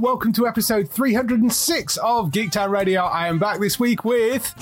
Welcome to episode 306 of Geektown Radio. I am back this week with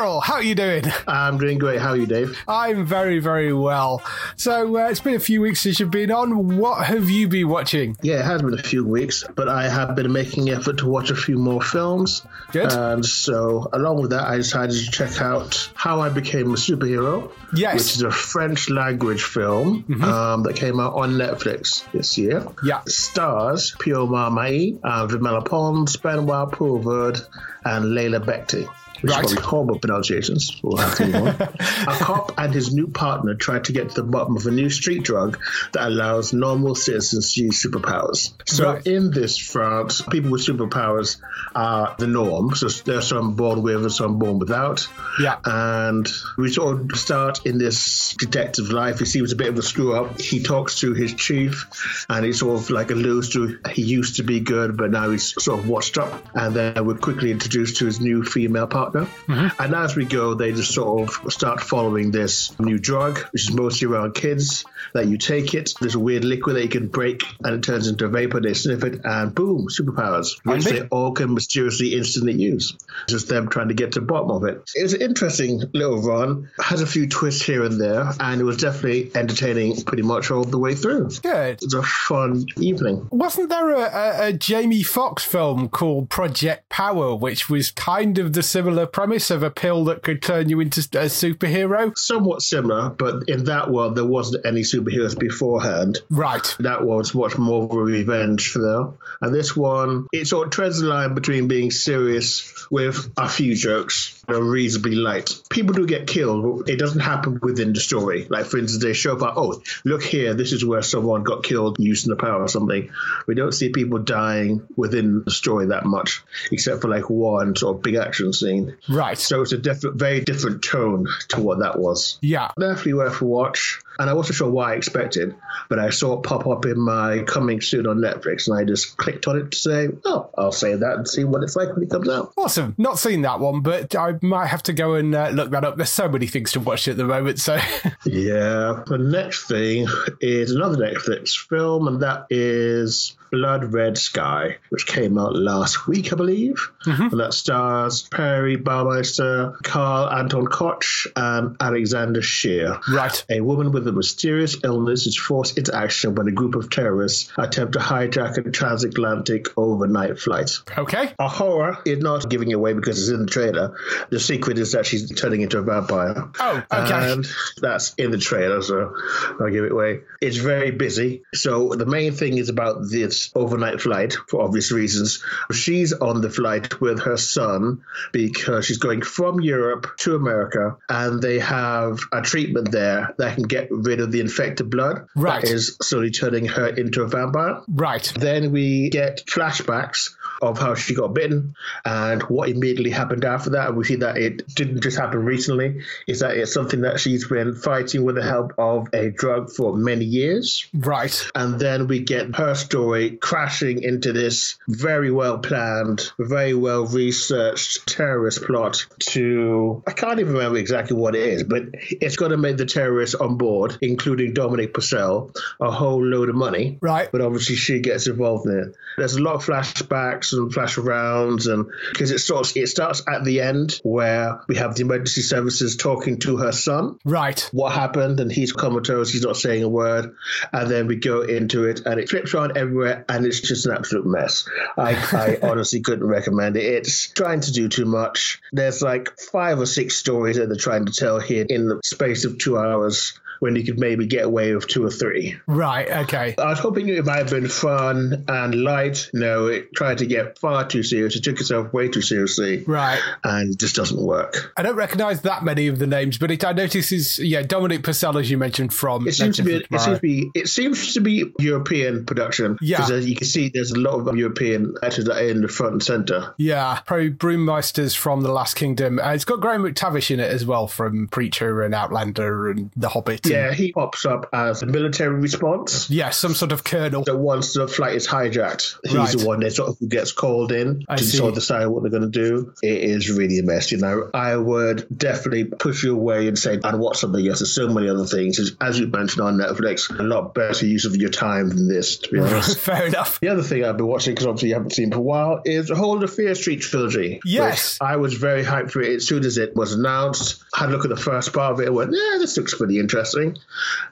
Daryl. How are you doing? I'm doing great. How are you, Dave? I'm very, very well. So uh, it's been a few weeks since you've been on. What have you been watching? Yeah, it has been a few weeks, but I have been making effort to watch a few more films. Good. And so, along with that, I decided to check out How I Became a Superhero. Yes. Which is a French language film um, that came out on Netflix this year. Yeah. Stars Pio Marmaï, uh, Vimala Pons, Benoit Poelvoorde, and Leïla Bekhti. Which Right. is probably horrible pronunciations. We'll have to move on. a cop and his new partner try to get to the bottom of a new street drug that allows normal citizens to use superpowers. So Right. in this France, people with superpowers are the norm. So there's some born with and some born without. Yeah. And we sort of start in this detective life. He seems a bit of a screw up. He talks to his chief and he sort of like alludes to he used to be good, but now he's sort of washed up. And then we're quickly introduced to his new female partner. Mm-hmm. And as we go, they just sort of start following this new drug, which is mostly around kids, that you take it. There's a weird liquid that you can break and it turns into a vapor. They sniff it and boom, superpowers, which they all can mysteriously instantly use. It's just them trying to get to the bottom of it. It was an interesting little run. Had a few twists here and there, and it was definitely entertaining pretty much all the way through. Good. It was a fun evening. Wasn't there a, a, a Jamie Foxx film called Project Power, which was kind of the similar premise of a pill that could turn you into a superhero? Somewhat similar, but in that world, there wasn't any superheroes beforehand. Right. That was much more of a revenge film. And this one, it sort of treads the line between being serious with a few jokes are reasonably light. People do get killed, but it doesn't happen within the story. Like, for instance, they show up, oh, look here, this is where someone got killed using the power or something. We don't see people dying within the story that much, except for like one sort of big action scene. Right. So it's a different, very different tone to what that was. Yeah. Definitely worth a watch. And I wasn't sure why I expected, but I saw it pop up in my coming soon on Netflix, and I just clicked on it to say, "Oh, I'll save that and see what it's like when it comes out." Awesome. Not seen that one, but I might have to go and uh, look that up. There's so many things to watch at the moment. So, Yeah. The next thing is another Netflix film, and that is Blood Red Sky, which came out last week, I believe. Mm-hmm. And that stars Peri Baumeister, Carl Anton Koch, and Alexander Scheer. right. A woman with a mysterious illness is forced into action when a group of terrorists attempt to hijack a transatlantic overnight flight. Okay. A horror is not giving away because it's in the trailer. The secret is that she's turning into a vampire. Oh, okay. And that's in the trailer, so I'll give it away. It's very busy. So the main thing is about this overnight flight for obvious reasons. She's on the flight with her son because she's going from Europe to America and they have a treatment there that can get rid of the infected blood Right. that is slowly turning her into a vampire. Right. Then we get flashbacks of how she got bitten and what immediately happened after that. And we see that it didn't just happen recently, is that it's something that she's been fighting with the help of a drug for many years. Right. And then we get her story crashing into this very well planned, very well researched terrorist plot to, I can't even remember exactly what it is, but it's going to make the terrorists on board, including Dominic Purcell, a whole load of money. Right. But obviously she gets involved in it. There's a lot of flashbacks and flash arounds, and because it starts it starts at the end where we have the emergency services talking to her son. Right. What happened, and he's comatose. He's not saying a word, and then we go into it, and it flips around everywhere, and it's just an absolute mess. I, I honestly couldn't recommend it. It's trying to do too much. There's like five or six stories that they're trying to tell here in the space of two hours when you could maybe get away with two or three. Right. Okay. I was hoping it might have been fun and light. No, it tried to get far too serious. It took itself way too seriously. Right. And it just doesn't work. I don't recognise that many of the names, but it, I notice is yeah Dominic Purcell, as you mentioned from. It seems to be. It seems to be. It seems to be European production. Yeah. Because you can see there's a lot of European actors that are in the front and center. Yeah, probably Baumeisters from The Last Kingdom. Uh, it's got Graham McTavish in it as well from Preacher and Outlander and The Hobbit. Yeah, he pops up as a military response. yeah, some sort of colonel. So once the flight is hijacked, he's Right. the one that sort of who gets called in I to see. sort of decide what they're going to do. It is really a mess. You know, I would definitely push you away and say, and watch something else. There's so many other things. As- As you mentioned on Netflix, a lot better use of your time than this, to be honest. Fair enough. The other thing I've been watching, because obviously you haven't seen for a while, is the whole of the Fear Street trilogy. Yes. I was very hyped for it as soon as it was announced. I Had a look at the first part of it and went, yeah, this looks pretty interesting.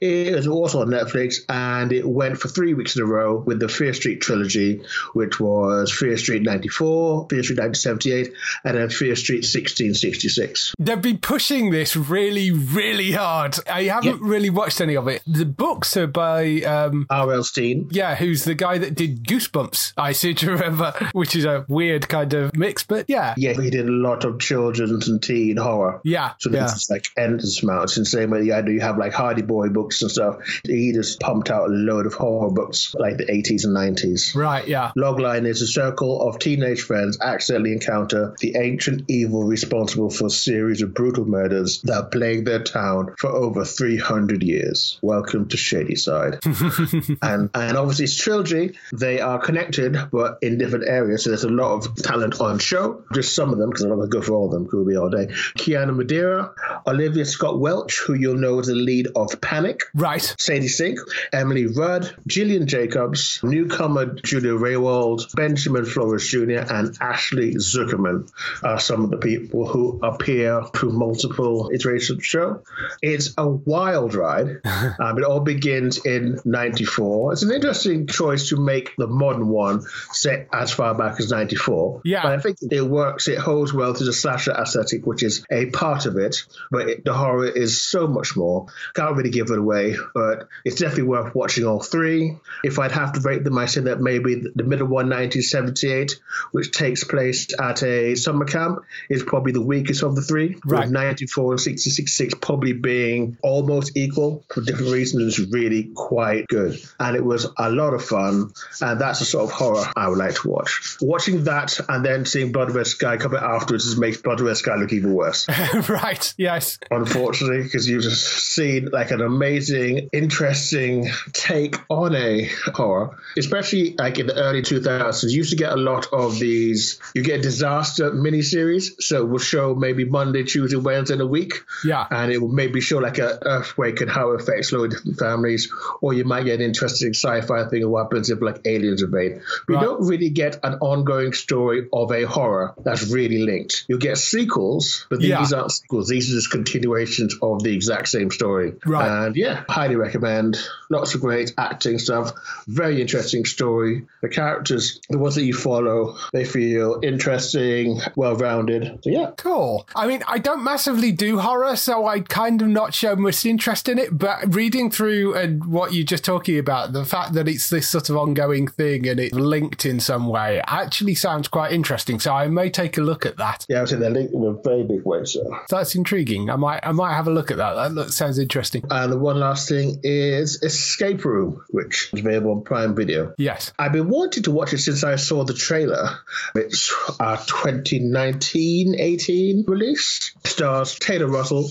It was also on Netflix and it went for three weeks in a row with the Fear Street trilogy, which was Fear Street 94, Fear Street 1978, and then Fear Street 1666. They've been pushing this really, really hard. I haven't really watched any of it. The books are by, um, R.L. Stine. yeah, who's the guy that did Goosebumps, I seem to remember, which is a weird kind of mix, but yeah. Yeah, he did a lot of children's and teen horror. Yeah, So yeah. this is like endless amounts. And same way, I know you have like Hardy Boy books and stuff. He just pumped out a load of horror books like the 80s and 90s. Right, yeah. Logline is a circle of teenage friends accidentally encounter the ancient evil responsible for a series of brutal murders that plague their town for over 300 years. Welcome to Shadyside. and and obviously it's trilogy. They are connected, but in different areas. So there's a lot of talent on show. Just some of them, because I'm not going to go for all of them, because we'll be all day. Kiana Madeira, Olivia Scott Welch, who you'll know as the lead of Panic. Right. Sadie Sink, Emily Rudd, Gillian Jacobs, newcomer Julia Rehwald, Benjamin Flores Jr., and Ashley Zukerman are some of the people who appear through multiple iterations of the show. It's a wild ride. um, it all begins in 94. It's an interesting choice to make the modern one set as far back as 94. Yeah. But I think it works, it holds well to the slasher aesthetic, which is a part of it, but it, the horror is so much more. I can't really give it away, but it's definitely worth watching all three. If I'd have to rate them, I'd say that maybe the middle one, 1978, which takes place at a summer camp, is probably the weakest of the three. Right. With 94 and 66 probably being almost equal for different reasons, really quite good. And it was a lot of fun, and that's the sort of horror I would like to watch. Watching that and then seeing Blood Red Sky coming afterwards just makes Blood Red Sky look even worse right, yes. unfortunately, because you've just like an amazing, interesting take on a horror, especially like in the early 2000s. You used to get a lot of these, you get disaster miniseries. So we'll show maybe Monday, Tuesday, Wednesday in a week. Yeah. And it will maybe show like an earthquake and how it affects loads of different families. Or you might get an interesting sci fi thing of what happens if like aliens invade. We Right. don't really get an ongoing story of a horror that's really linked. You'll get sequels, but these Yeah. aren't sequels. These are just continuations of the exact same story. Right. And yeah, highly recommend. Lots of great acting stuff. Very interesting story. The characters, the ones that you follow, they feel interesting, well rounded. So yeah. Cool. I mean, I don't massively do horror, so I kind of not show much interest in it. But reading through and what you're just talking about, the fact that it's this sort of ongoing thing and it's linked in some way, actually sounds quite interesting. So I may take a look at that. Yeah, I would say they're linked in a very big way. So. That's intriguing. I might, I might have a look at that. That sounds interesting. And uh, the one last thing is Escape Room, which is available on Prime Video. Yes. I've been wanting to watch it since I saw the trailer. It's uh, a 2019-18 release. Stars Taylor Russell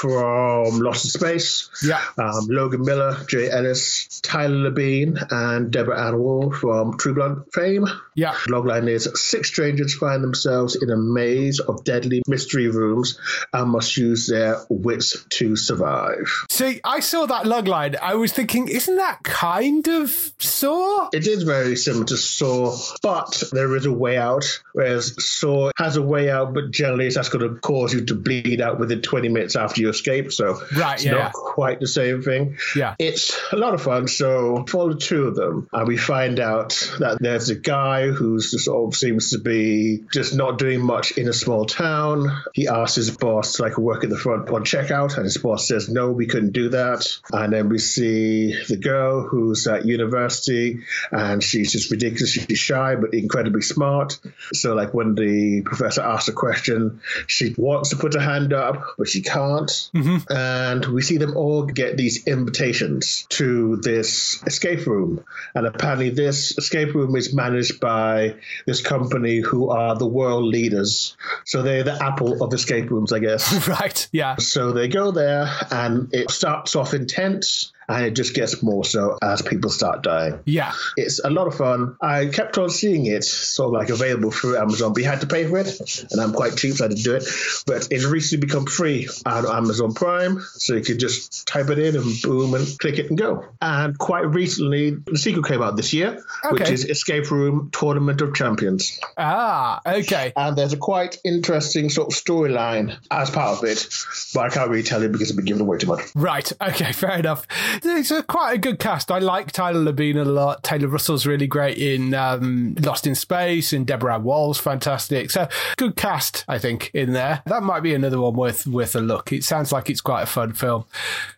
from Lost in Space, Yeah. um, Logan Miller, Jay Ellis, Tyler Labine, and Deborah Ann Woll from True Blood fame. Yeah. Logline is six strangers find themselves in a maze of deadly mystery rooms and must use their wits to survive. See, I saw that log line. I was thinking, isn't that kind of Saw? It is very similar to Saw, but there is a way out. Whereas Saw has a way out, but generally that's going to cause you to bleed out within 20 minutes after you escape. So right, it's yeah, not yeah. quite the same thing. Yeah. It's a lot of fun. So follow two of them, and we find out that there's a guy who's just sort of seems to be just not doing much in a small town. He asks his boss to like work at the front on checkout, and his boss says no, we couldn't do that. And then we see the girl who's at university, and she's just ridiculously shy but incredibly smart. So like when the professor asks a question, she wants to put her hand up, but she can't. Mm-hmm. And we see them all get these invitations to this escape room. And apparently, this escape room is managed by this company who are the world leaders. So they're the Apple of escape rooms, I guess. Right, yeah. So they go there, and it starts off intense, and it just gets more so as people start dying. Yeah. It's a lot of fun. I kept on seeing it sort of like available through Amazon, but you had to pay for it, and I'm quite cheap, so I didn't do it. But it's recently become free on Amazon Prime, so you could just type it in and boom and click it and go. And quite recently, the sequel came out this year, which is Escape Room Tournament of Champions. Ah, okay. And there's a quite interesting sort of storyline as part of it, but I can't really tell you because it'd be giving away too much. Right. Okay. Fair enough. It's a quite a good cast. I like Tyler Labine a lot. Taylor Russell's really great in um, Lost in Space, and Deborah Woll's fantastic. So good cast, I think, in there. That might be another one worth worth a look. It sounds like it's quite a fun film.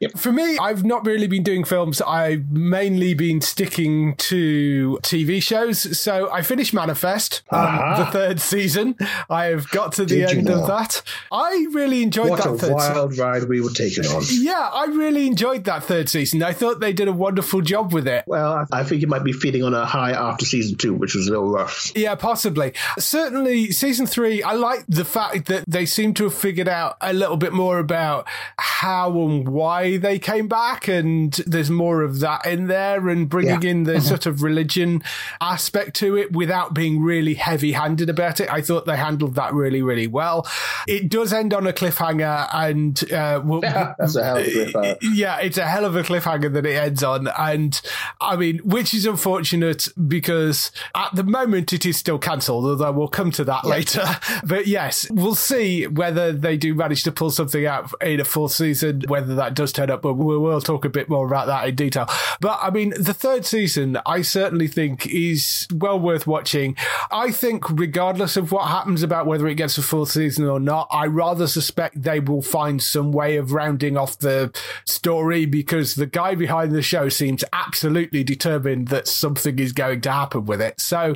Yep. For me, I've not really been doing films. I've mainly been sticking to TV shows. So I finished Manifest, um, Ah. the third season. I have got to the Did you end of that. I really enjoyed What that a third season. wild ride we were taking on. Yeah, I really enjoyed that third season. I thought they did a wonderful job with it. Well, I think it might be feeding on a high after season two, which was a little rough. Yeah, possibly. Certainly, season three, I like the fact that they seem to have figured out a little bit more about how and why they came back, and there's more of that in there, and bringing Yeah. in the sort of religion aspect to it without being really heavy handed about it. I thought they handled that really, really well. It does end on a cliffhanger, and uh, we'll, That's a hell of a cliffhanger. yeah, it's a hell of a cliffhanger that it ends on. And I mean, which is unfortunate because at the moment it is still cancelled, although we'll come to that later. But yes, we'll see whether they do manage to pull something out in a full season, whether that does turn up, but we will talk a bit more about that in detail. But I mean, the third season, I certainly think is well worth watching. I think regardless of what happens about whether it gets a full season or not, I rather suspect they will find some way of rounding off the story because the guy behind the show seems absolutely determined that something is going to happen with it. So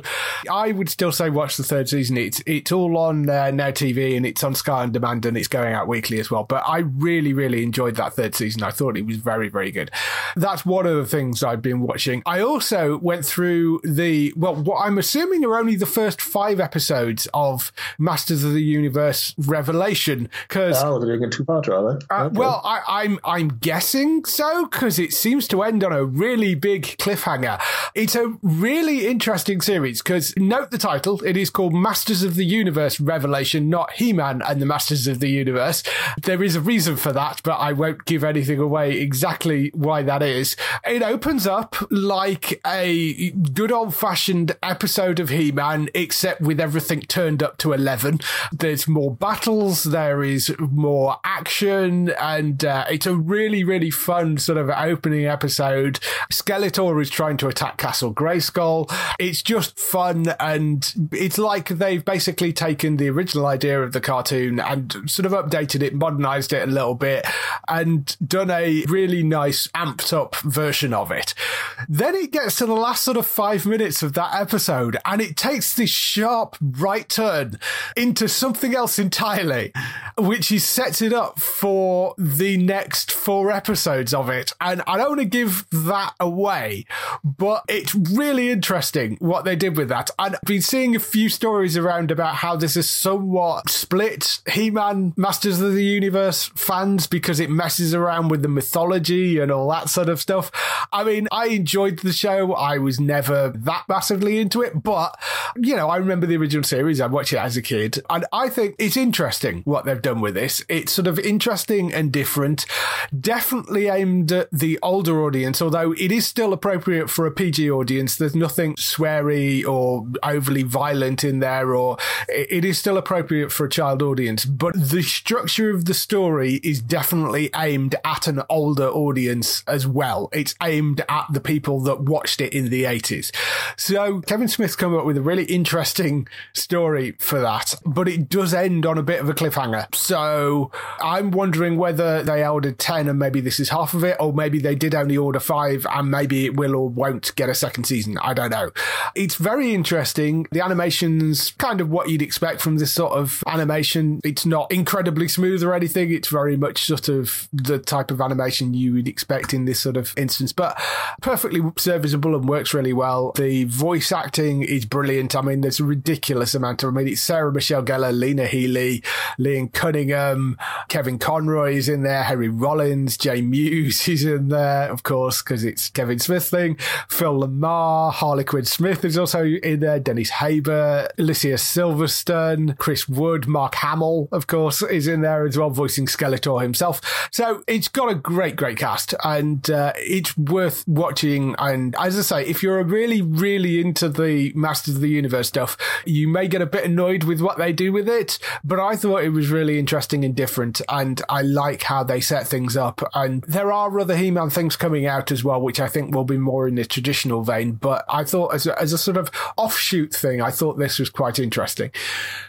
I would still say watch the third season. It's it's all on uh, Now TV and it's on Sky on Demand and it's going out weekly as well. But I really really enjoyed that third season. I thought it was very very good. That's one of the things I've been watching. I also went through the well, what I'm assuming are only the first five episodes of Masters of the Universe Revelation because Oh, they're doing a two-parter, are they? uh, Okay. Well, I, I'm I'm guessing so because it seems to end on a really big cliffhanger. It's a really interesting series because note the title. It is called Masters of the Universe Revelation, not He-Man and the Masters of the Universe. There is a reason for that, but I won't give anything away exactly why that is. It opens up like a good old-fashioned episode of He-Man, except with everything turned up to eleven. There's more battles. There is more action, and uh, it's a really, really fun sort of opening episode. Skeletor is trying to attack Castle Grayskull. It's just fun, and it's like they've basically taken the original idea of the cartoon and sort of updated it, modernized it a little bit, and done a really nice amped up version of it. Then it gets to the last sort of five minutes of that episode, and it takes this sharp right turn into something else entirely, which is sets it up for the next four episodes of it. And I don't want to give that away, but it's really interesting what they did with that. And I've been seeing a few stories around about how this is somewhat split He-Man Masters of the Universe fans because it messes around with the mythology and all that sort of stuff. I mean, I enjoyed the show. I was never that massively into it, but you know, I remember the original series. I watched it as a kid and I think it's interesting what they've done with this. It's sort of interesting and different. Definitely aimed at the older audience, although it is still appropriate for a PG audience. There's nothing sweary or overly violent in there, or it is still appropriate for a child audience. But the structure of the story is definitely aimed at an older audience as well. It's aimed at the people that watched it in the 80s. So Kevin Smith's come up with a really interesting story for that, but it does end on a bit of a cliffhanger. So I'm wondering whether they ordered 10 and maybe this is half of it, or maybe they did only order five and maybe it will or won't get a second season. I don't know. It's very interesting. The animation's kind of what you'd expect from this sort of animation. It's not incredibly smooth or anything. It's very much sort of the type of animation you would expect in this sort of instance, but perfectly serviceable and works really well. The voice acting is brilliant. I mean, there's a ridiculous amount of, I mean, it's Sarah Michelle Gellar, Lena Headey, Liam Cunningham, Kevin Conroy is in there, Harry Rollins, Jay Mewes is in there, of course, because it's Kevin Smith thing. Phil LaMarr, Harley Quinn Smith is also in there, Dennis Haber, Alicia Silverstone, Chris Wood, Mark Hamill, of course, is in there as well, voicing Skeletor himself. So it's got a great, great cast and uh, it's worth watching. And as I say, if you're really, really into the Masters of the Universe stuff, you may get a bit annoyed with what they do with it, but I thought it was really interesting and different. And I like how they set things up. And there are other He Man things coming out as well, which I think will be more in the traditional vein. But I thought as a, as a sort of offshoot thing, I thought this was quite interesting.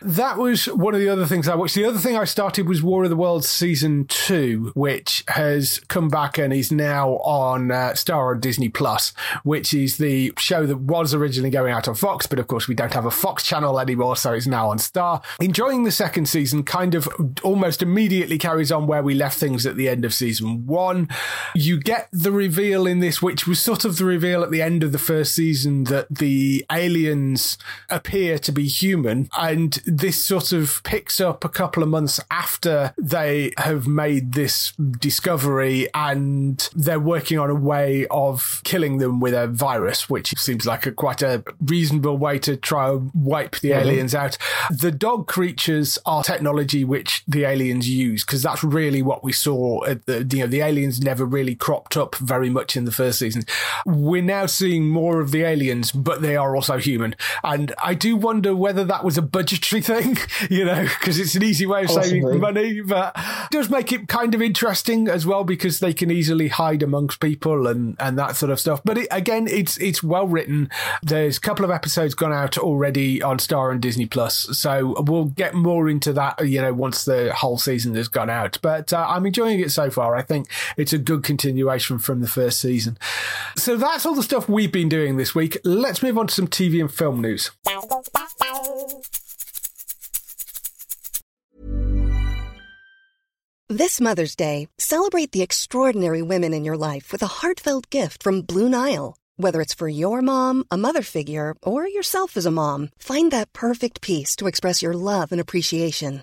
That was one of the other things I watched. The other thing I started was War of the Worlds season two, which has come back and is now on uh, Star on Disney Plus, which is the show that was originally going out on Fox, but of course we don't have a Fox channel anymore, so it's now on Star. Enjoying the second season, kind of almost immediately carries on where we left things at the end of season one. You get the reveal in this, which was sort of the reveal at the end of the first season that the aliens appear to be human, and this sort of picks up a couple of months after they have made this discovery and they're working on a way of killing them with a virus, which seems like a quite a reasonable way to try and wipe the mm-hmm. aliens out. The dog creatures are technology which the aliens use because that's really what we saw. At the, you know, the aliens never really cropped up very much in the first season. We're now seeing more of the aliens, but they are also human. And I do wonder whether that was a budgetary thing, you know, because it's an easy way of Possibly. saving money, but it does make it kind of interesting as well because they can easily hide amongst people and, and that sort of stuff. But it, again, it's it's well written. There's a couple of episodes gone out already on Star and Disney Plus, so we'll get more into that, you know, once the whole season has gone out. But uh, I'm enjoying it so far. I think it's a good continuation from the first season. So that's all the stuff we've been doing this week. Let's move on to some TV and film news. This Mother's Day, celebrate the extraordinary women in your life with a heartfelt gift from Blue Nile. Whether it's for your mom, a mother figure, or yourself as a mom, find that perfect piece to express your love and appreciation.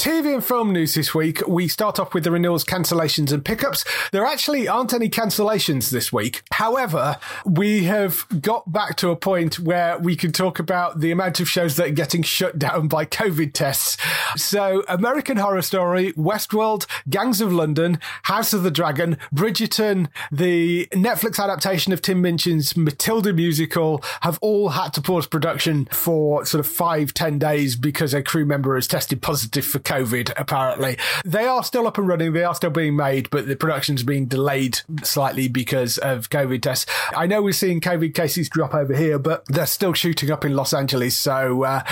TV and film news this week. We start off with the renewals, cancellations, and pickups. There actually aren't any cancellations this week. However, we have got back to a point where we can talk about the amount of shows that are getting shut down by COVID tests. So, American Horror Story, Westworld, Gangs of London, House of the Dragon, Bridgerton, the Netflix adaptation of Tim Minchin's Matilda musical have all had to pause production for sort of five, ten days because a crew member has tested positive for COVID, apparently. They are still up and running. They are still being made, but the production's being delayed slightly because of COVID tests. I know we're seeing COVID cases drop over here, but they're still shooting up in Los Angeles. So uh,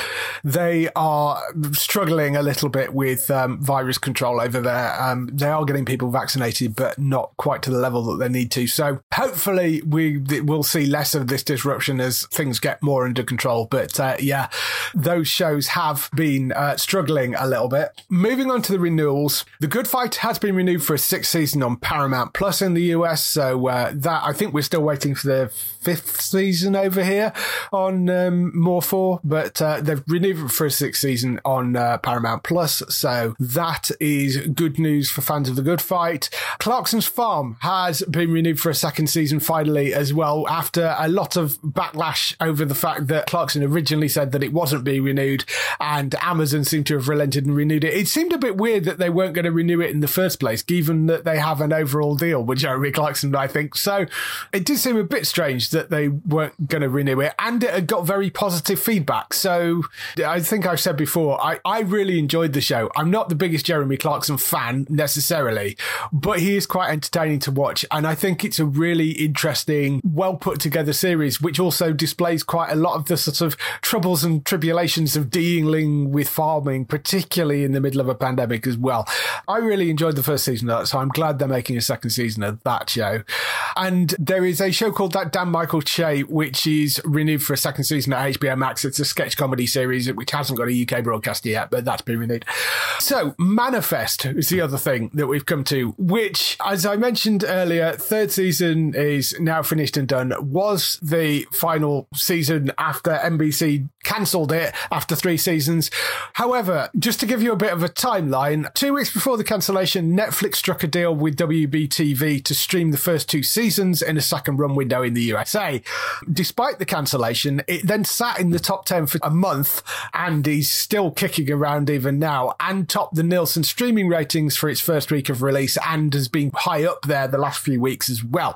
they are struggling a little bit with um, virus control over there. Um, they are getting people vaccinated, but not quite to the level that they need to. So hopefully we will see less of this disruption as things get more under control. But uh, yeah, those shows have been uh, struggling a little bit. Moving on to the renewals, The Good Fight has been renewed for a sixth season on Paramount Plus in the US. So uh, that I think we're still waiting for the fifth season over here on um, More 4, but uh, they've renewed it for a sixth season on uh, Paramount Plus. So that is good news for fans of The Good Fight. Clarkson's Farm has been renewed for a second season finally as well after a lot of backlash over the fact that Clarkson originally said that it wasn't being renewed and Amazon seemed to have relented and renewed it. It seemed a bit weird that they weren't going to renew it in the first place, given that they have an overall deal with Jeremy Clarkson, I think. So it did seem a bit strange that they weren't going to renew it and it got very positive feedback. So I think I've said before, I, I really enjoyed the show. I'm not the biggest Jeremy Clarkson fan necessarily, but he is quite entertaining to watch. And I think it's a really interesting, well put together series, which also displays quite a lot of the sort of troubles and tribulations of dealing with farming, particularly in the middle of a pandemic as well. I really enjoyed the first season of that, so I'm glad they're making a second season of that show. And there is a show called That Damn Michael Che, which is renewed for a second season at HBO Max. It's a sketch comedy series which hasn't got a UK broadcast yet, but that's been renewed. So, Manifest is the other thing that we've come to, which, as I mentioned earlier, third season is now finished and done. Was the final season after NBC cancelled it after three seasons. However, just to give you a bit of a timeline, two weeks before the cancellation, Netflix struck a deal with WBTV to stream the first two seasons in a second run window in the USA. Despite the cancellation, it then sat in the top 10 for a month and is still kicking around even now and topped the Nielsen streaming ratings for its first week of release and has been high up there the last few weeks as well.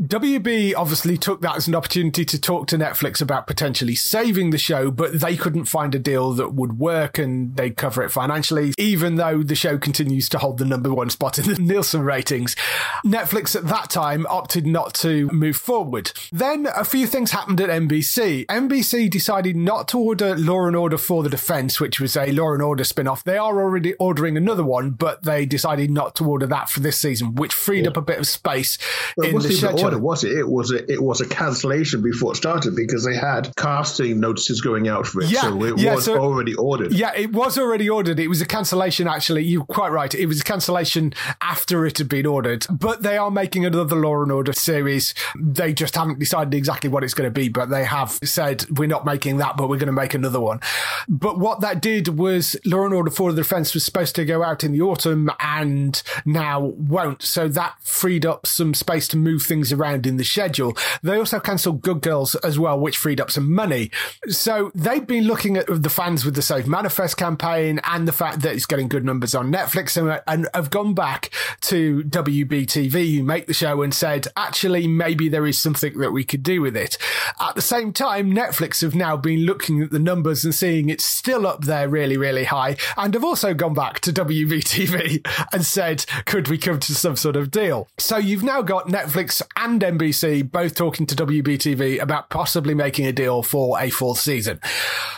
WB obviously took that as an opportunity to talk to Netflix about potentially saving the show, but they couldn't find a deal that would work and they'd cover it financially, even though the show continues to hold the number one spot in the Nielsen ratings. Netflix at that time opted not to move forward. Then a few things happened at NBC. NBC decided not to order Law and Order for the Defense, which was a Law and Order spin off. They are already ordering another one, but they decided not to order that for this season, which freed yeah. up a bit of space well, in the schedule. Order, was it? It was a it was a cancellation before it started because they had casting notices going out for it, yeah, so it yeah, was so, already ordered. Yeah, it was already ordered. It was a cancellation. Actually, you're quite right. It was a cancellation after it had been ordered, but they are making another Law and Order series. They just haven't decided exactly what it's going to be, but they have said we're not making that, but we're going to make another one. But what that did was Law and Order for the Defense was supposed to go out in the autumn and now won't. So that freed up some space to move things around in the schedule. They also cancelled Good Girls as well, which freed up some money. So they've been looking at the fans with the Save Manifest campaign and the fact that it's getting good numbers on Netflix and, and have gone back to WBTV, who make the show, and said, actually, maybe there is something that we could do with it. At the same time, Netflix have now been looking at the numbers and seeing it's still up there really, really high and have also gone back to WBTV and said, could we come to some sort of deal? So you've now got Netflix and NBC both talking to WBTV about possibly making a deal for a fourth season.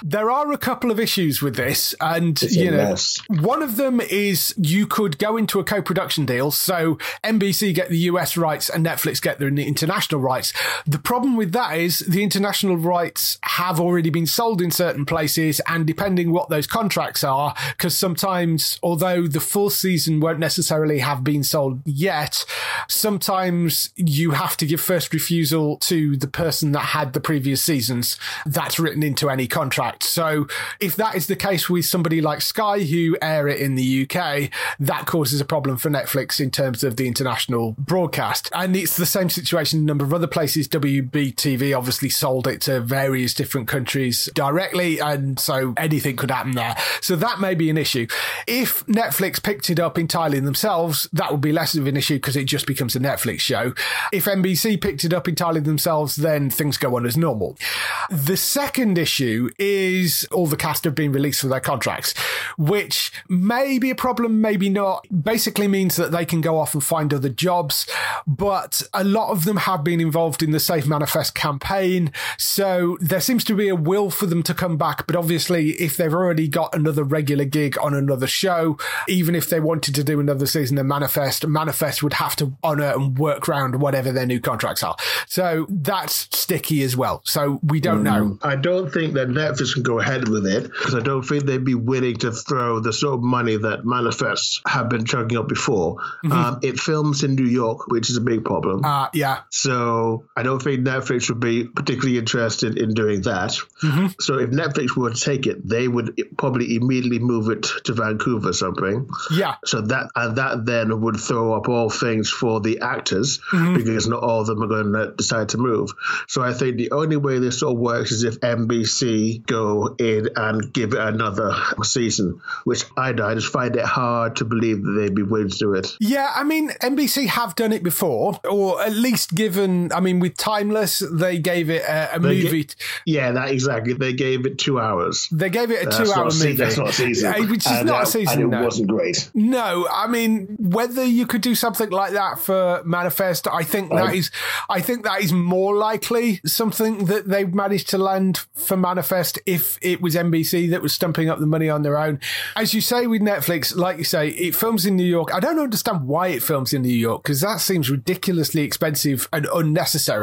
There are a couple of issues with this, and it's you know, mess. one of them is you could go into a co-production deal, so NBC get the US rights and Netflix get the international rights. The problem with that is the international rights have already been sold in certain places, and depending what those contracts are, because sometimes, although the full season won't necessarily have been sold yet, sometimes you have to give first refusal to the person that had the previous seasons. That's written into any contract. So if that is the case with somebody like Sky who air it in the UK, that causes a problem for Netflix in terms of the international broadcast. And it's the same situation in a number of other places. WBTV obviously sold it to various different countries directly. And so anything could happen there. So that may be an issue. If Netflix picked it up entirely themselves, that would be less of an issue because it just becomes a Netflix show. If NBC picked it up entirely themselves, then things go on as normal. The second issue is all the cast have been released for their contracts, which may be a problem, maybe not. Basically means that they can go off and find other jobs, but a lot of them have been involved in the Safe Manifest campaign. So there seems to be a will for them to come back. But obviously, if they've already got another regular gig on another show, even if they wanted to do another season of Manifest, Manifest would have to honor and work around whatever their new contracts are. So that's sticky as well. So we don't Mm. know. I don't think that Netflix can go ahead with it because I don't think they'd be willing to throw the sort of money that manifests have been chugging up before. Um, it films in New York, which is a big problem. Uh, yeah. So I don't think Netflix would be particularly interested in doing that. So if Netflix were to take it, they would probably immediately move it to Vancouver or something. Yeah. So that and that then would throw up all things for the actors Mm-hmm. because not all of them are going to decide to move. So I think the only way this all works is if NBC go in and give it another season, which I, I just find it hard to believe that they'd be willing to do it. Yeah, I mean, NBC have done it before, or at least given. I mean, with Timeless, they gave it a, a movie. ga- Yeah, that exactly. They gave it two hours. they gave it a That's two-hour movie, That's not a season. Uh, which is And not a season. And it no. wasn't great. No, I mean whether you could do something like that for Manifest, I think that Um, is, I think that is more likely something that they managed to land for Manifest if it was NBC that was stumping up the money on their own. As you say with Netflix, like you say, it films in New York. I don't understand why it films in New York because that seems ridiculously expensive and unnecessary.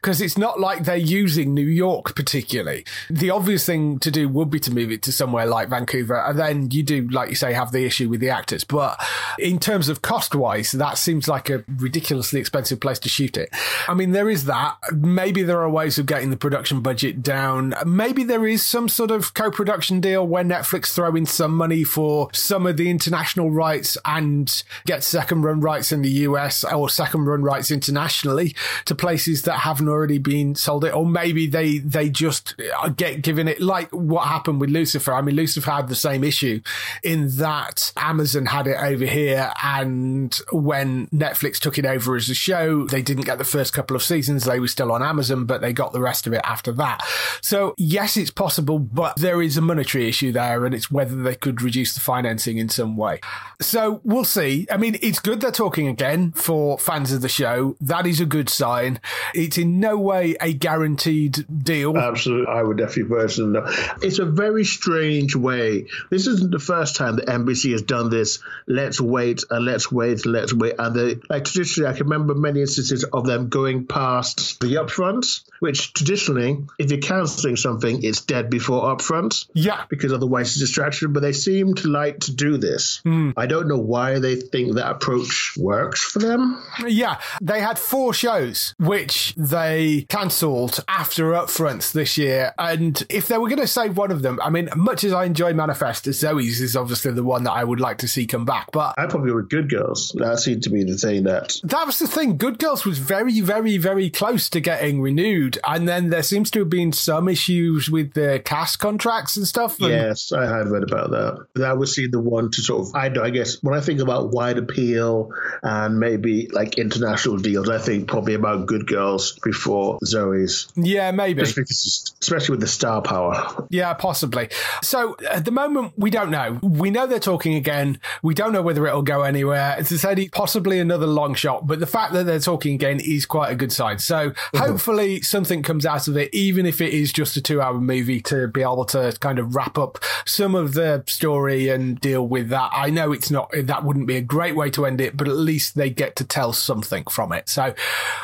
Because it's not like they're using New York particularly. The obvious thing to do would be to move it to somewhere like Vancouver, and then you do, like you say, have the issue with the actors. But in terms of cost wise, that seems like a ridiculously expensive place to shoot it. I mean, there is that. Maybe there are ways of getting the production budget down. Maybe there is some sort of co-production deal where Netflix throw in some money for some of the international rights and get second run rights in the US or second run rights internationally to places that haven't already been sold it. Or maybe they, they just uh, get given it like what happened with Lucifer. I mean, Lucifer had the same issue in that Amazon had it over here. And when Netflix took it over as a show, they didn't get the first couple of seasons. They were still on Amazon, but they got the rest of it after that. So yes, it's possible, but there is a monetary issue there and it's whether they could reduce the financing in some way. So we'll see. I mean, it's good they're talking again for fans of the show. That is a good sign. It's in no way a guaranteed deal. Absolutely, I would definitely no. It's a very strange way. This isn't the first time that NBC has done this. Let's wait and let's wait and let's wait. And they, like traditionally, I can remember many instances of them going past the upfronts, which traditionally, if you're canceling something, it's dead before upfronts. Yeah. Because otherwise it's a distraction. But they seem to like to do this. Hmm. I don't know why they think that approach works for them. Yeah, they had four shows which they cancelled after upfronts this year. And if they were going to save one of them, I mean, much as I enjoy Manifest, Zoey's is obviously the one that I would like to see come back. But I probably were good girls. That seemed to be the thing that that was the thing. Good Girls was very, very, very close to getting renewed. And then there seems to have been some issues with the cast contracts and stuff. And Yes, I had read about that. That would seem the one to sort of, I, I guess, when I think about wide appeal and maybe like international deals, I think probably about Good Girls before Zoey's. Yeah, maybe. Just because, especially with the star power. Yeah, possibly. So at the moment, we don't know. We know they're talking again. We don't know whether it'll go anywhere. As I said, possibly another long shot, but the fact that they're talking again is quite a good sign. So mm-hmm. hopefully something comes out of it, even if it is just a two hour movie to be able to kind of wrap up some of the story and deal with that. I know it's not, that wouldn't be a great way to end it, but at least they get to tell something from it. So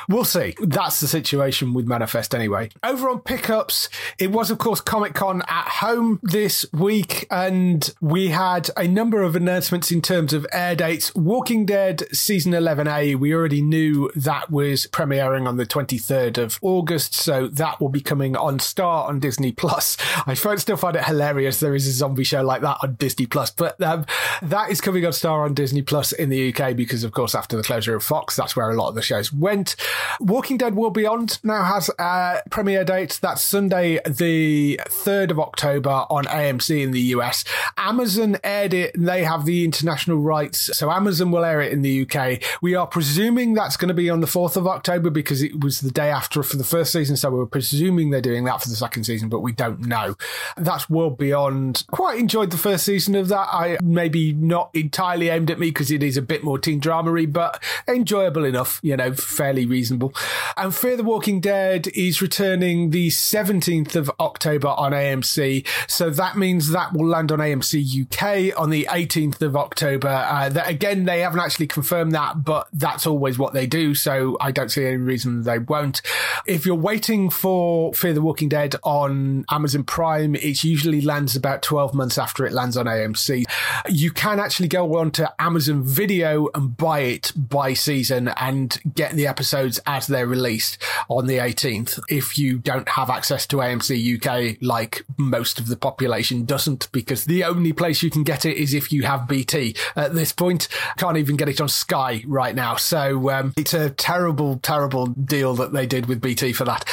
we'll see. That's the situation with Manifest anyway. Over on pickups, it was, of course, Comic Con at home this week, and we had a number of announcements in terms of air dates. Walking Dead season 11A, we already knew that was premiering on the 23rd of August, so that will be coming on Star on Disney Plus. I still find it hilarious there is a zombie show like that on Disney Plus, but um, that is coming on Star on Disney Plus in the UK because, of course, after the closure of Fox, that's where a lot of the shows went. Walking Dead Will Beyond now has a premiere date. That's Sunday, the 3rd of October on AMC in the US. Amazon aired it and they have the international rights. So Amazon will air it in the UK. We are presuming that's going to be on the 4th of October because it was the day after for the first season. So we're presuming they're doing that for the second season, but we don't know. That's World Beyond. Quite enjoyed the first season of that. I maybe not entirely aimed at me because it is a bit more teen dramery, but enjoyable enough, you know, fairly reasonable. And Fear the Walking Dead is returning the 17th of October on AMC. So that means that will land on AMC UK on the 18th of October. Uh, that again, they haven't actually confirmed that, but that's always what they do. So I don't see any reason they won't. If you're waiting for Fear the Walking Dead on Amazon Prime, it usually lands about 12 months after it lands on AMC. You can actually go onto Amazon Video and buy it by season and get the episodes as they're released on the 18th if you don't have access to AMC UK like most of the population doesn't because the only place you can get it is if you have BT at this point. Can't even get it on Sky right now. So um, it's a terrible, terrible deal that they did with BT for that.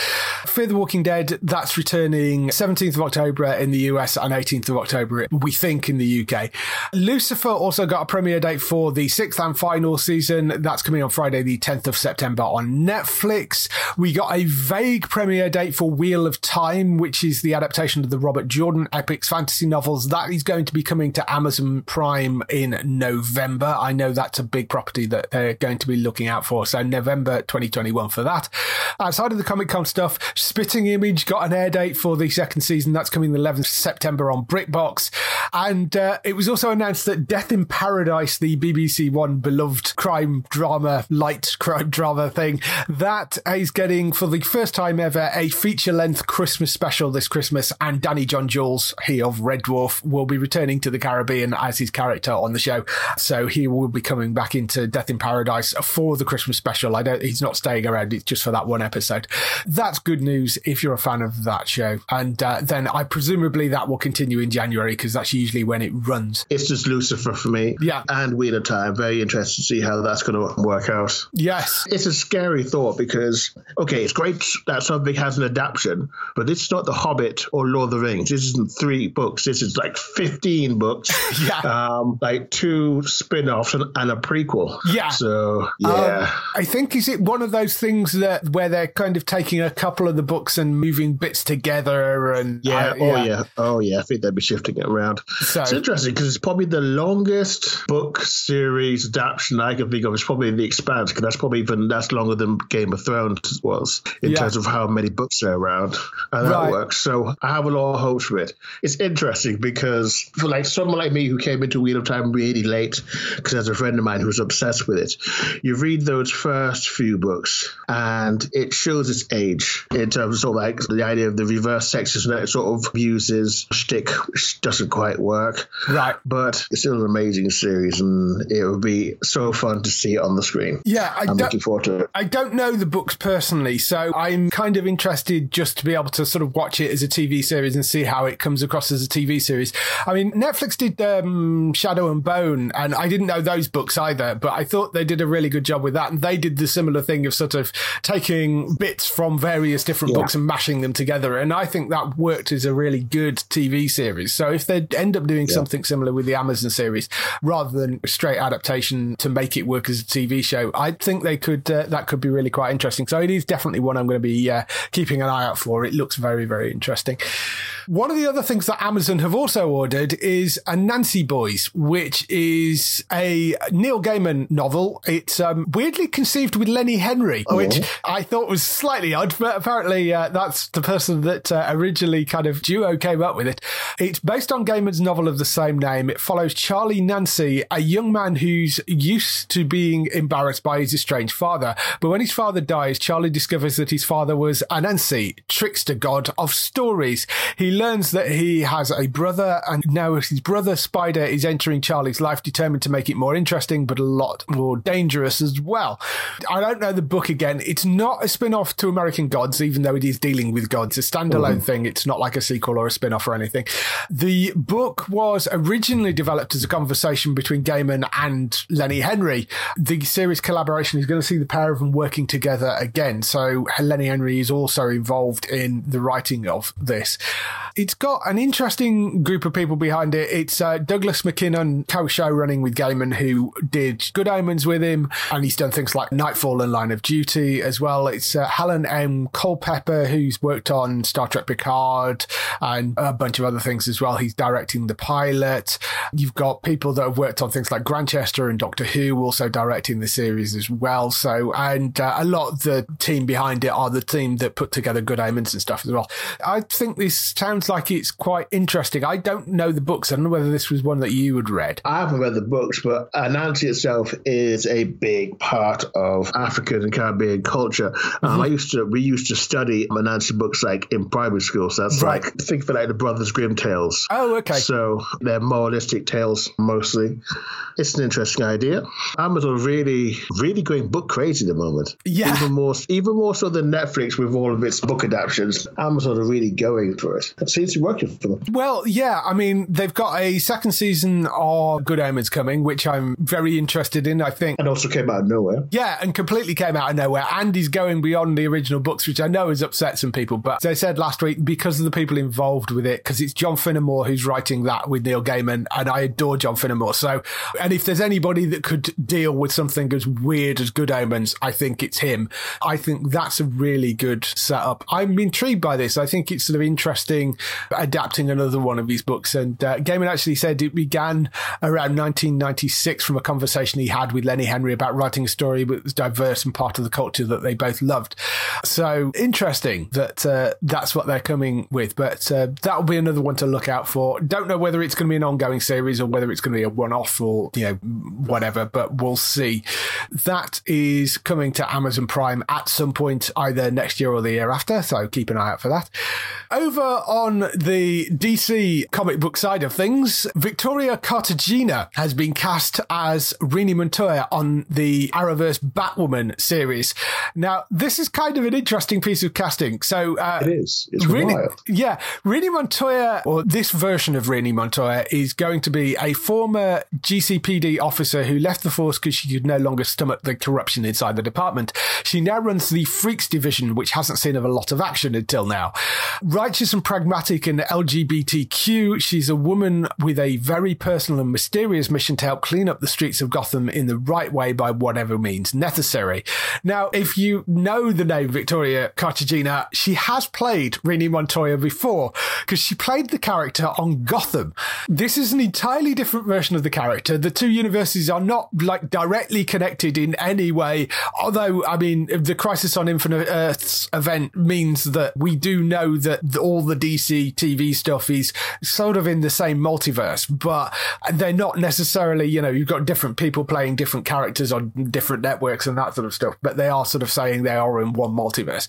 Fear the Walking Dead, that's returning 17th of October in the US and 18th of October, we think, in the UK. Lucifer also got a premiere date for the sixth and final season. That's coming on Friday, the 10th of September on Netflix. We got a vague premiere date for Wheel of Time, which is the adaptation of the Robert Jordan epics fantasy novels. That is going to be coming to Amazon Prime in November. I know that's a big property that they're going to be looking out for. So November 2021 for that. Outside of the Comic Con stuff, Spitting Image got an air date for the second season. That's coming the 11th September on BritBox. And uh, it was also announced that Death in Paradise, the BBC One beloved crime drama, light crime drama thing, that is getting for the first time ever a feature length Christmas special this Christmas. And Danny John Jules, he of Red Dwarf, will be returning to the Caribbean as his character on the show. So he will be coming back into Death in Paradise for the Christmas special. I don't, he's not staying around. It's just for that one episode. That's good news if you're a fan of that show. And uh, then I presumably that will continue in January because that's usually when it runs. It's just Lucifer for me. Yeah. And Wheel of Time. Very interested to see how that's going to work out. Yes. It's a scary thought because, okay, it's great that something has an adaptation, but this is not The Hobbit or Lord of the Rings. This isn't three books. This is like 15 books. Yeah. Um, like two spin offs and, and, a prequel. Yeah. So, yeah. Um, I think, is it one of those things that where they're kind of taking a couple of the books and moving bits together and. Yeah. Uh, yeah. Oh, yeah. Oh, yeah. I think they'd be shifting it around. So, it's interesting because it's probably the longest book series adaptation I can think of. It's probably The Expanse because that's probably even that's longer than Game of Thrones was in yeah. terms of how many books are around and that right. works. So I have a lot of hopes for it. It's interesting because for like someone like me who came into Wheel of Time really late, because there's a friend of mine who's obsessed with it. You read those first few books and it shows its age in terms of, sort of like the idea of the reverse sexism that sort of uses shtick, which doesn't quite work. Right. But it's still an amazing series and it would be so fun to see it on the screen. Yeah, I am looking forward to it. I don't know the books personally, so I'm kind of interested just to be able to sort of watch it as a TV series and see how it comes across as a TV series. I mean, Netflix did um, Shadow and Bone, and I didn't know those books either, but I thought they did a really good job with that. And they did the similar thing of sort of taking bits from various different yeah. books and mashing them together. And I think that worked as a really good TV series. So if they end up doing yeah. something similar with the Amazon series, rather than straight adaptation to make it work as a TV show, I think they could, uh, that could be really quite interesting. So it is definitely one I'm going to be uh, keeping an eye out for. It looks very, very interesting. One of the other things that Amazon have also ordered is Anansi Boys, which is a Neil Gaiman novel. It's um, weirdly conceived with Lenny Henry, oh. which I thought was slightly odd, but apparently uh, that's the person that uh, originally kind of duo came up with it. It's based on Gaiman's novel of the same name. It follows Charlie Nancy, a young man who's used to being embarrassed by his estranged father. But when his father dies, Charlie discovers that his father was an Anansi, trickster god of stories. He learns that he has a brother, and now his brother Spider is entering Charlie's life, determined to make it more interesting, but a lot more dangerous as well. I don't know the book again. It's not a spin off to American Gods, even though it is dealing with gods. It's a standalone mm. thing. It's not like a sequel or a spin off or anything. The book was originally developed as a conversation between Gaiman and Lenny Henry. The series collaboration is going to see the pair of them working together again. So Lenny Henry is also involved in the writing of this. It's got an interesting group of people behind it. It's uh, Douglas Mackinnon, co-show running with Gaiman, who did Good Omens with him, and he's done things like Nightfall and Line of Duty as well. It's uh, Hanelle M. Culpepper, who's worked on Star Trek Picard and a bunch of other things as well. He's directing the pilot. You've got people that have worked on things like Grantchester and Doctor Who, also directing the series as well. So, and uh, a lot of the team behind it are the team that put together Good Omens and stuff as well. I think this sounds like it's quite interesting. I don't know the books. I don't know whether this was one that you had read. I haven't read the books, but Anansi itself is a big part of African and Caribbean culture. Mm-hmm. Um, I used to, we used to study Anansi books like in primary school. So that's right. like, think of it like the Brothers Grimm tales. Oh, okay. So they're moralistic tales mostly. It's an interesting idea. Amazon really, really going book crazy at the moment. Yeah. Even more, even more so than Netflix with all of its book adaptations. Amazon are really going for it. It seems to be working for them. Well, yeah. I mean, they've got a second season of Good Omens coming, which I'm very interested in. I think, and also came out of nowhere. Yeah, and completely came out of nowhere. And he's going beyond the original books, which I know has upset some people. But I said last week, because of the people involved with it, because it's John Finnemore who's writing that with Neil Gaiman, and I adore John Finnemore. So, and if there's anybody that could deal with something as weird as Good Omens, I think it's him. I think that's a really good setup. I'm intrigued by this. I think it's sort of interesting adapting another one of his books. And uh, Gaiman actually said it began around 1996 from a conversation he had with Lenny Henry about writing a story that was diverse and part of the culture that they both loved. So interesting that uh, that's what they're coming with. But uh, that'll be another one to look out for. Don't know whether it's going to be an ongoing series or whether it's going to be a one off or, you know, whatever, but we'll see. That is coming to Amazon Prime at some point, either next year or the year after. So keep an eye out for that. Over on the DC comic book side of things, Victoria Cartagena has been cast as Renee Montoya on the Arrowverse Batwoman series. Now, this is kind of an interesting piece of casting. So, uh, it is. It's Renee, wild. Yeah. Renee Montoya, or this version of Renee Montoya, is going to be a former GCPD officer who left the force because she could no longer stomach the corruption inside the department. She now runs the Freaks division, which hasn't seen a lot of action until now. Righteous and pragmatic and LGBTQ, she's a woman with a very personal and mysterious mission to help clean up the streets of Gotham in the right way by whatever means necessary. Now, if you know the name Victoria Cartagena, she has played Renee Montoya before because she played the character on Gotham. This is an entirely different version of the character. The two universes are not like directly connected in any way. Although, I mean, the Crisis on Infinite Earths event means that we do know that all the DC TV stuff is sort of in the same multiverse, but they're not necessarily, you know, you've got different people playing different characters on different networks and that sort of stuff, but they are sort of saying they are in one multiverse.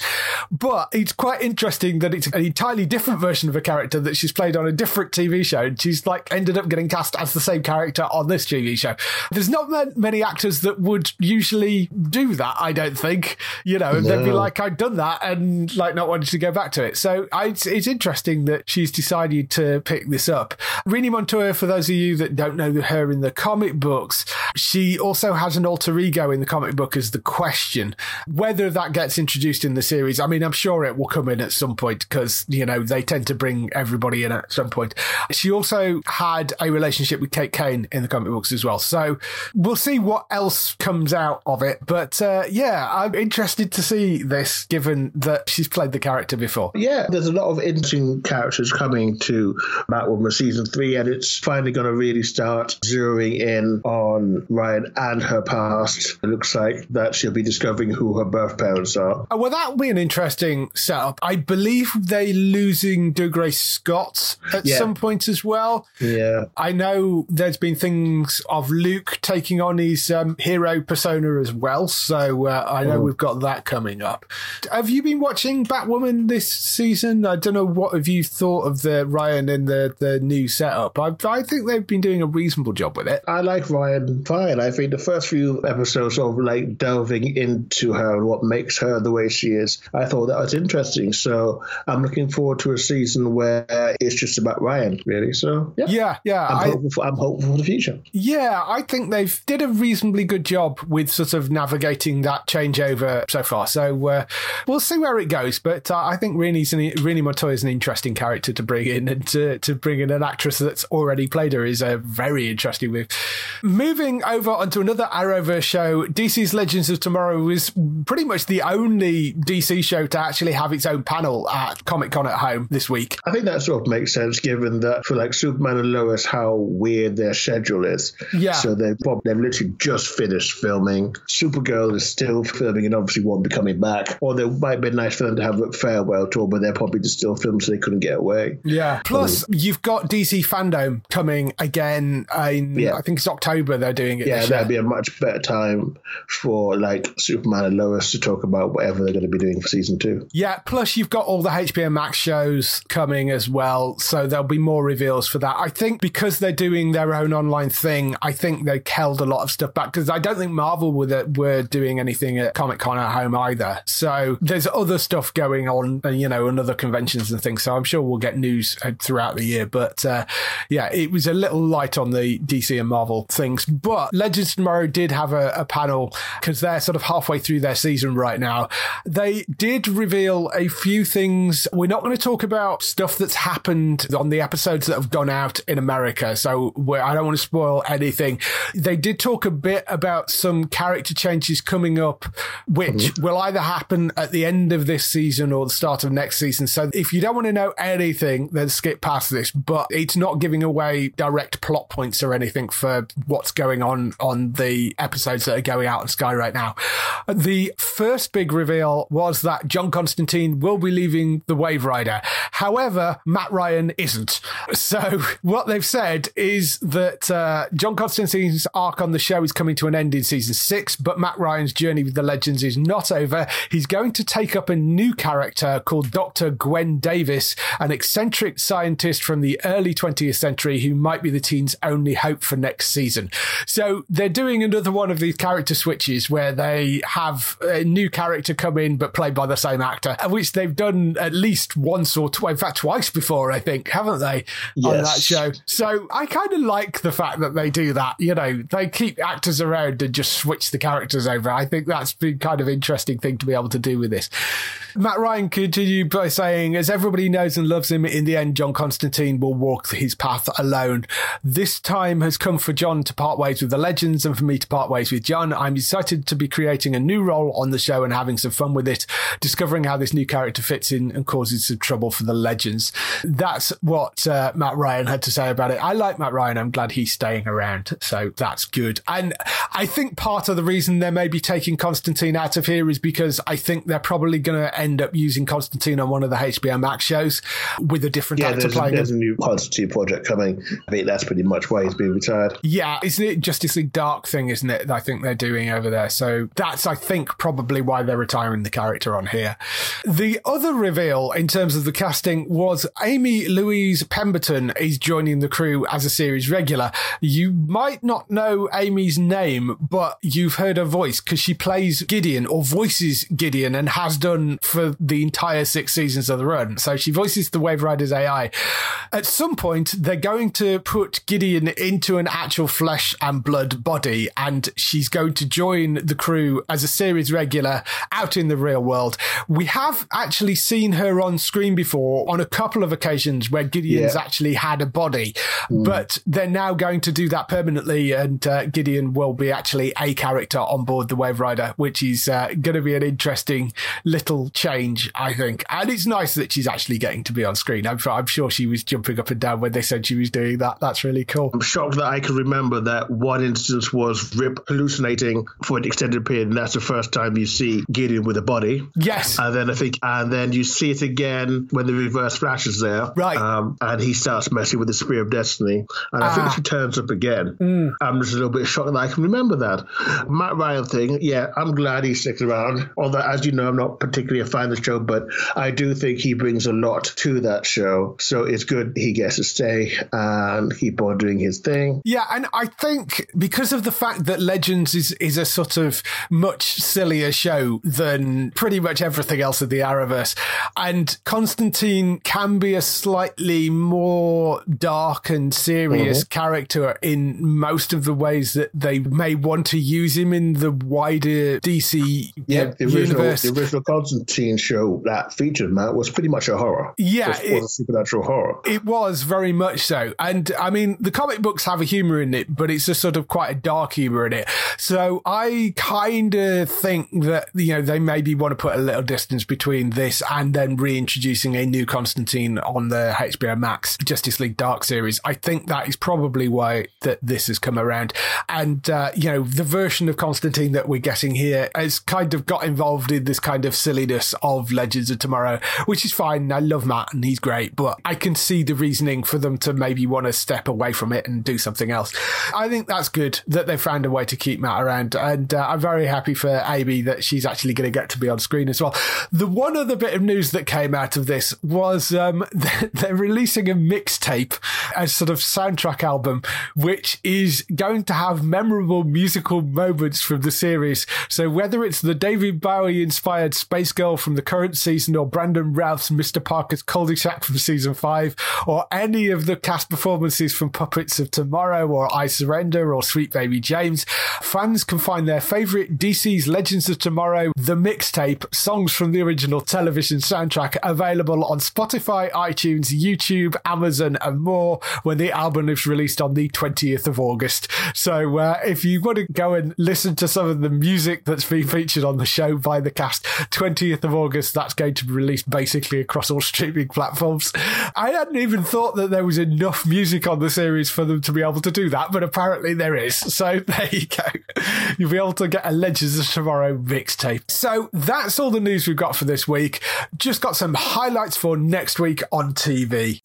But it's quite interesting that it's an entirely different version of a character that she's played on a different TV show. And she's like ended up getting cast as the same character on this TV show. There's not many actors that would usually do that, I don't think. You know, no. they'd be like, I've done that and like not wanting to go back to it. So I, it's, it's interesting that she's decided to pick this up. Renee Montoya, for those of you that don't know her in the comic books, she also has an alter ego in the comic book as the question. Whether that gets introduced in the series, I mean, I'm sure it will come in at some point because, you know, they tend to bring everybody in at some point. She also had a relationship with Kate Kane in the comic books as well. So we'll see what else comes out of it. But uh, yeah, I'm interested to see this given that she's played the character before. Yeah, there's a lot of interesting characters coming to Batwoman season three, and it's finally going to really start zeroing in on Ryan and her past. It looks like that she'll be discovering who her birth parents are. Oh, well, that'll be an interesting setup. I believe they losing Dougray Scott at yeah. some point as well. Yeah. I know there's been things of Luke taking on his um, hero persona as well. So uh, I know oh. we've got that coming up. Have you been watching Batwoman this season? I don't know what have you thought of the Ryan and the, the new setup. I, I think they've been doing a reasonable job with it. I like Ryan fine. I think the first few episodes of like delving into her and what makes her the way she is, I thought that was interesting. So I'm looking forward to a season where it's just about Ryan, really. So yeah, yeah, yeah. I'm, I, hopeful, for, I'm hopeful for the future. Yeah, I think they've did a reasonably good job with sort of navigating that changeover so far. So uh, we'll see where it goes. But uh, I think Renee's an, Renee Montoya is an interesting character to bring in, and to, to bring in an actress that's already played her is a very interesting move. Moving moving over onto another Arrowverse show, DC's Legends of Tomorrow was pretty much the only DC show to actually have its own panel at Comic Con at home this week. I think that sort of makes sense given that for like Superman and Lois, how weird their schedule is. Yeah. So they've probably they've literally just finished filming. Supergirl is still filming and obviously won't be coming back. Or it might be nice for them to have a farewell tour, but they're probably just still filming so they couldn't get away. Yeah. Plus, you've got DC Fandom coming again in, Yeah. I think it's October they're doing it Yeah, that'd be a much better time for like Superman and Lois to talk about whatever they're going to be doing for season two. Yeah, plus you've got all the HBO Max shows coming as well, so there'll be more reveals for that. I think because they're doing their own online thing, I think they held a lot of stuff back because I don't think Marvel were, were doing anything at Comic Con at home either. So there's other stuff going on, you know, and other conventions and things. So I'm sure we'll get news uh, throughout the year. But uh, yeah, it was a little light on the DC and Marvel things. But Legends Tomorrow did have a, a panel because they're sort of halfway through their season right now. They did reveal a few things. We're not going to talk about stuff that's happened on the episodes that have gone out in America. So I don't want to spoil anything. They did talk a bit about some character changes coming up, which mm-hmm. will either happen at the end of this season or the start of next season. So if you don't want to know anything, then skip past this. But it's not giving away direct plot points or anything for what's going on on the episodes that are going out on Sky right now. The first big reveal was that John Constantine will be leaving the Wave Rider. However, Matt Ryan isn't. So what they've said is that uh, John Constantine's arc on the show is coming to an end in season six, but Matt Ryan's journey with the Legends is not over. He's going to take up a new character called Dr. Gwyn Davies, an eccentric scientist from the early 20th century who might be the teen's only hope for next season. So they're doing another one of these character switches where they have a new character come in but played by the same actor, which they've done at least once or twice, in fact, twice before, I think, haven't they, on that show? So I kind of like the fact that they do that. You know, they keep actors around and just switch the characters over. I think that's been kind of interesting thing to be able to do with this. Matt Ryan continued by saying, as everybody knows and loves him, in the end, John Constantine will walk his path alone. This time has come for John to part ways with the legends and for me to part ways with John. I'm excited to be creating a new role on the show and having some fun with it, discovering how this new character fits in and causes some trouble for the legends. That's what uh, Matt Ryan had to say about it. I like Matt Ryan. I'm glad he's staying around. So that's good. And I think part of the reason they're maybe taking Constantine out of here is because I think they're probably going to end up using Constantine on one of the HBO Max shows with a different Yeah, actor there's, playing him. there's a new Constantine project coming. I think that's pretty much why he's been retired. Yeah, isn't it Justice League Dark thing, isn't it? that I think they're doing over there. So that's, I think, probably why they're retiring the character on here. The other reveal in terms of the casting was Amy Louise Pemberton is joining the crew as a series regular. You might not know Amy's name, but you've heard her voice because she plays Gideon or voices Gideon and has done for the entire six seasons of the run. So she voices the Wave Riders AI. At some point, they're going to put Gideon into an actual flesh and blood body, and she's going to join the crew as a series regular out in the real world. We have actually seen her on screen before on a couple of occasions where Gideon's Yeah. actually had a body, but they're now going to do that permanently, and uh, Gideon will be actually a character on board the Wave Rider, which is uh, going to be an interesting little change, I think. And it's nice that she's actually getting to be on screen. I'm, I'm sure she was jumping up and down when they said she was doing that. That's really cool. I'm shocked that I can remember that one instance was Rip hallucinating for an extended period, and that's the first time you see Gideon with a body. Yes. And then I think, and then you see it again when the reverse flash is there. Right. Um, and he starts messing with the Spear of Destiny. And I Ah. think she turns up again. I'm just a little bit shocked that I can remember that. Matt Ryan thing, yeah, I'm glad he's sticking around. Although, as you know, I'm not particularly a fan of the show, but I do think he brings a lot to that show. So it's good he gets to stay and keep on doing his thing. Yeah, and I think because of the fact that Legends is is a sort of much sillier show than pretty much everything else of the Arrowverse, and Constantine can be a slightly more dark and serious mm-hmm. character in most of the ways that they may want to use him in the wider DC Yeah, the original, universe. the original Constantine show that featured Matt was pretty much a horror. Yeah, it- was a supernatural horror. It was very much so. And I mean, the comic books have a humor in it, but it's a sort sort of quite a dark humor in it. So I kind of think that, you know, they maybe want to put a little distance between this and then reintroducing a new Constantine on the HBO Max Justice League Dark series. I think that is probably why that this has come around. And, uh, you know, the version of Constantine that we're getting here has kind of got involved in this kind of silliness of Legends of Tomorrow, which is fine. I love Matt and he's great, but I can see the reasoning for them to maybe want to step away from it and do something else. I think that's good that they found a way to keep Matt around. And uh, I'm very happy for Amy that she's actually going to get to be on screen as well. The one other bit of news that came out of this was um, they're releasing a mixtape, a sort of soundtrack album, which is going to have memorable musical moments from the series. So whether it's the David Bowie inspired Space Girl from the current season or Brandon Routh's Mr. Parker's Cul-de-sac from season five or any of the cast performances from Puppets of Tomorrow or I Surrender or Sweet Baby James, fans can find their favourite DC's Legends of Tomorrow, the mixtape, songs from the original television soundtrack available on Spotify, iTunes, YouTube, Amazon, and more when the album is released on the 20th of August. So uh, if you want to go and listen to some of the music that's been featured on the show by the cast, 20th of August, that's going to be released basically across all streaming platforms. I hadn't even thought that there was enough music on the series for them to be able to do that, but apparently there is. So there you go. You'll be able to get a Legends of Tomorrow mixtape. So that's all the news we've got for this week. Just got some highlights for next week on TV.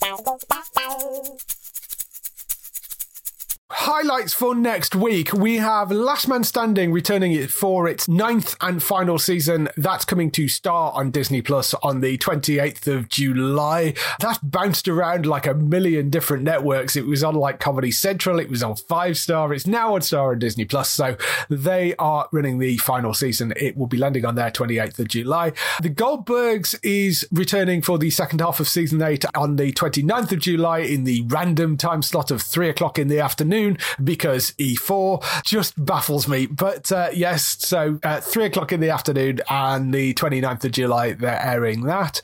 Highlights for next week. We have Last Man Standing returning for its ninth and final season. That's coming to Star on Disney Plus on the 28th of July. That bounced around like a million different networks. It was on like Comedy Central. It was on Five Star. It's now on Star on Disney Plus. So they are running the final season. It will be landing on there 28th of July. The Goldbergs is returning for the second half of season eight on the 29th of July in the random time slot of three o'clock in the afternoon because E4 just baffles me. But uh, yes, so uh, three o'clock in the afternoon and the 29th of July, they're airing that.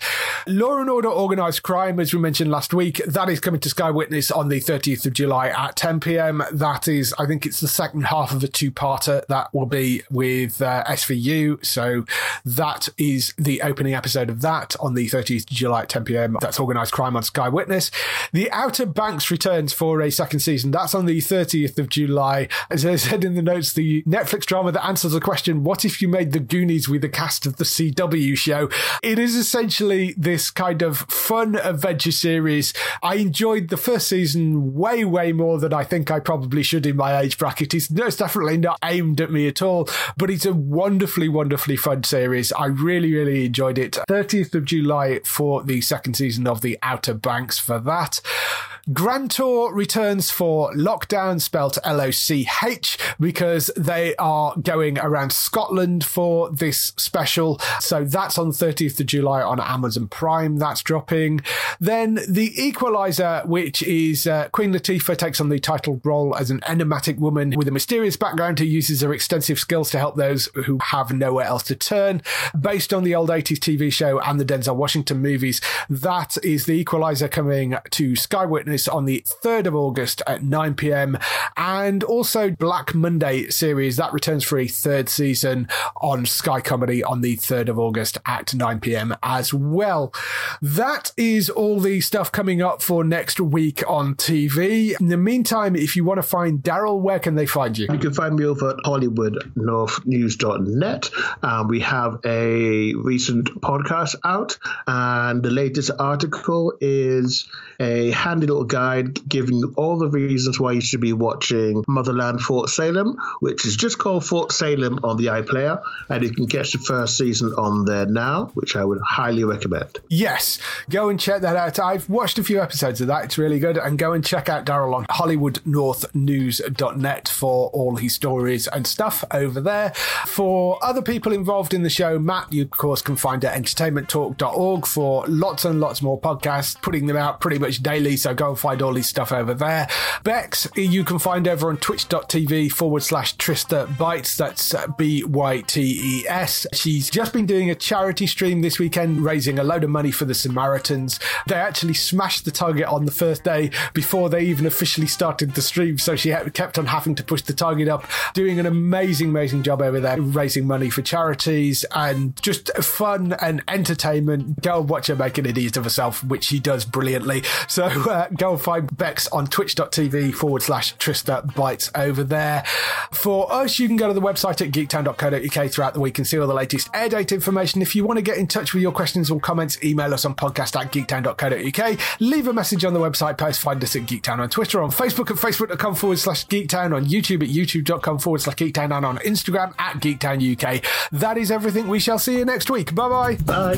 Law and Order Organized Crime, as we mentioned last week, that is coming to Sky Witness on the 30th of July at 10 p.m. That is, I think it's the second half of a two parter that will be with uh, SVU. So that is the opening episode of that on the 30th of July at 10 p.m. That's Organized Crime on Sky Witness. The Outer Banks returns for a second season. That's on the 30th of July. As I said in the notes, the Netflix drama that answers the question, what if you made the Goonies with the cast of the CW show? It is essentially this kind of fun adventure series. I enjoyed the first season way, way more than I think I probably should in my age bracket. It's, it's definitely not aimed at me at all, but it's a wonderfully, wonderfully fun series. I really, really enjoyed it. 30th of July for the second season of The Outer Banks for that. Grand Tour returns for Lochdown, spelt L O C H, because they are going around Scotland for this special. So that's on 30th of July on Amazon Prime. That's dropping. Then The Equalizer, which is uh, Queen Latifah takes on the title role as an enigmatic woman with a mysterious background who uses her extensive skills to help those who have nowhere else to turn. Based on the old 80s TV show and the Denzel Washington movies, that is The Equalizer coming to Sky Witness on the 3rd of August at 9 pm. And also Black Monday series that returns for a third season on Sky Comedy on the 3rd of August at 9 pm as well. That is all the stuff coming up for next week on TV. In the meantime, if you want to find Daryl, where can they find you? You can find me over at HollywoodNorthNews.net. Um, we have a recent podcast out, and the latest article is a handy little guide giving you all the reasons why you should be watching Motherland Fort Salem, which is just called Fort Salem on the iPlayer, and you can catch the first season on there now, which I would highly recommend. Yes, go and check that out. I've watched a few episodes of that. It's really good. And go and check out Daryl on HollywoodNorthNews.net for all his stories and stuff over there. For other people involved in the show, Matt, you of course can find at entertainmenttalk.org for lots and lots more podcasts, putting them out pretty much daily. So go and find all his stuff over there. Bex, you can find over on twitch.tv forward slash Trista Bytes. That's B Y T E S. She's just been doing a charity stream this weekend, raising a load of money for the Samaritans. They actually smashed the target on the first day before they even officially started the stream. So she kept on having to push the target up, doing an amazing, amazing job over there, raising money for charities and just fun and entertainment. Go and watch her make an idiot of herself, which she does brilliantly. So uh, go and find Bex on twitch.tv forward slash Trista Bytes over there. For us, you can go to the website at geektown.co.uk throughout the week and see all the latest air date information. If you want to get in touch with your questions or comments, email us on podcast at geektown.co.uk. Leave a message on the website post. Find us at Geektown on Twitter, on Facebook at facebook.com forward slash Geektown, on YouTube at youtube.com forward slash Geektown, and on Instagram at Geektown UK. That is everything. We shall see you next week. Bye-bye. Bye.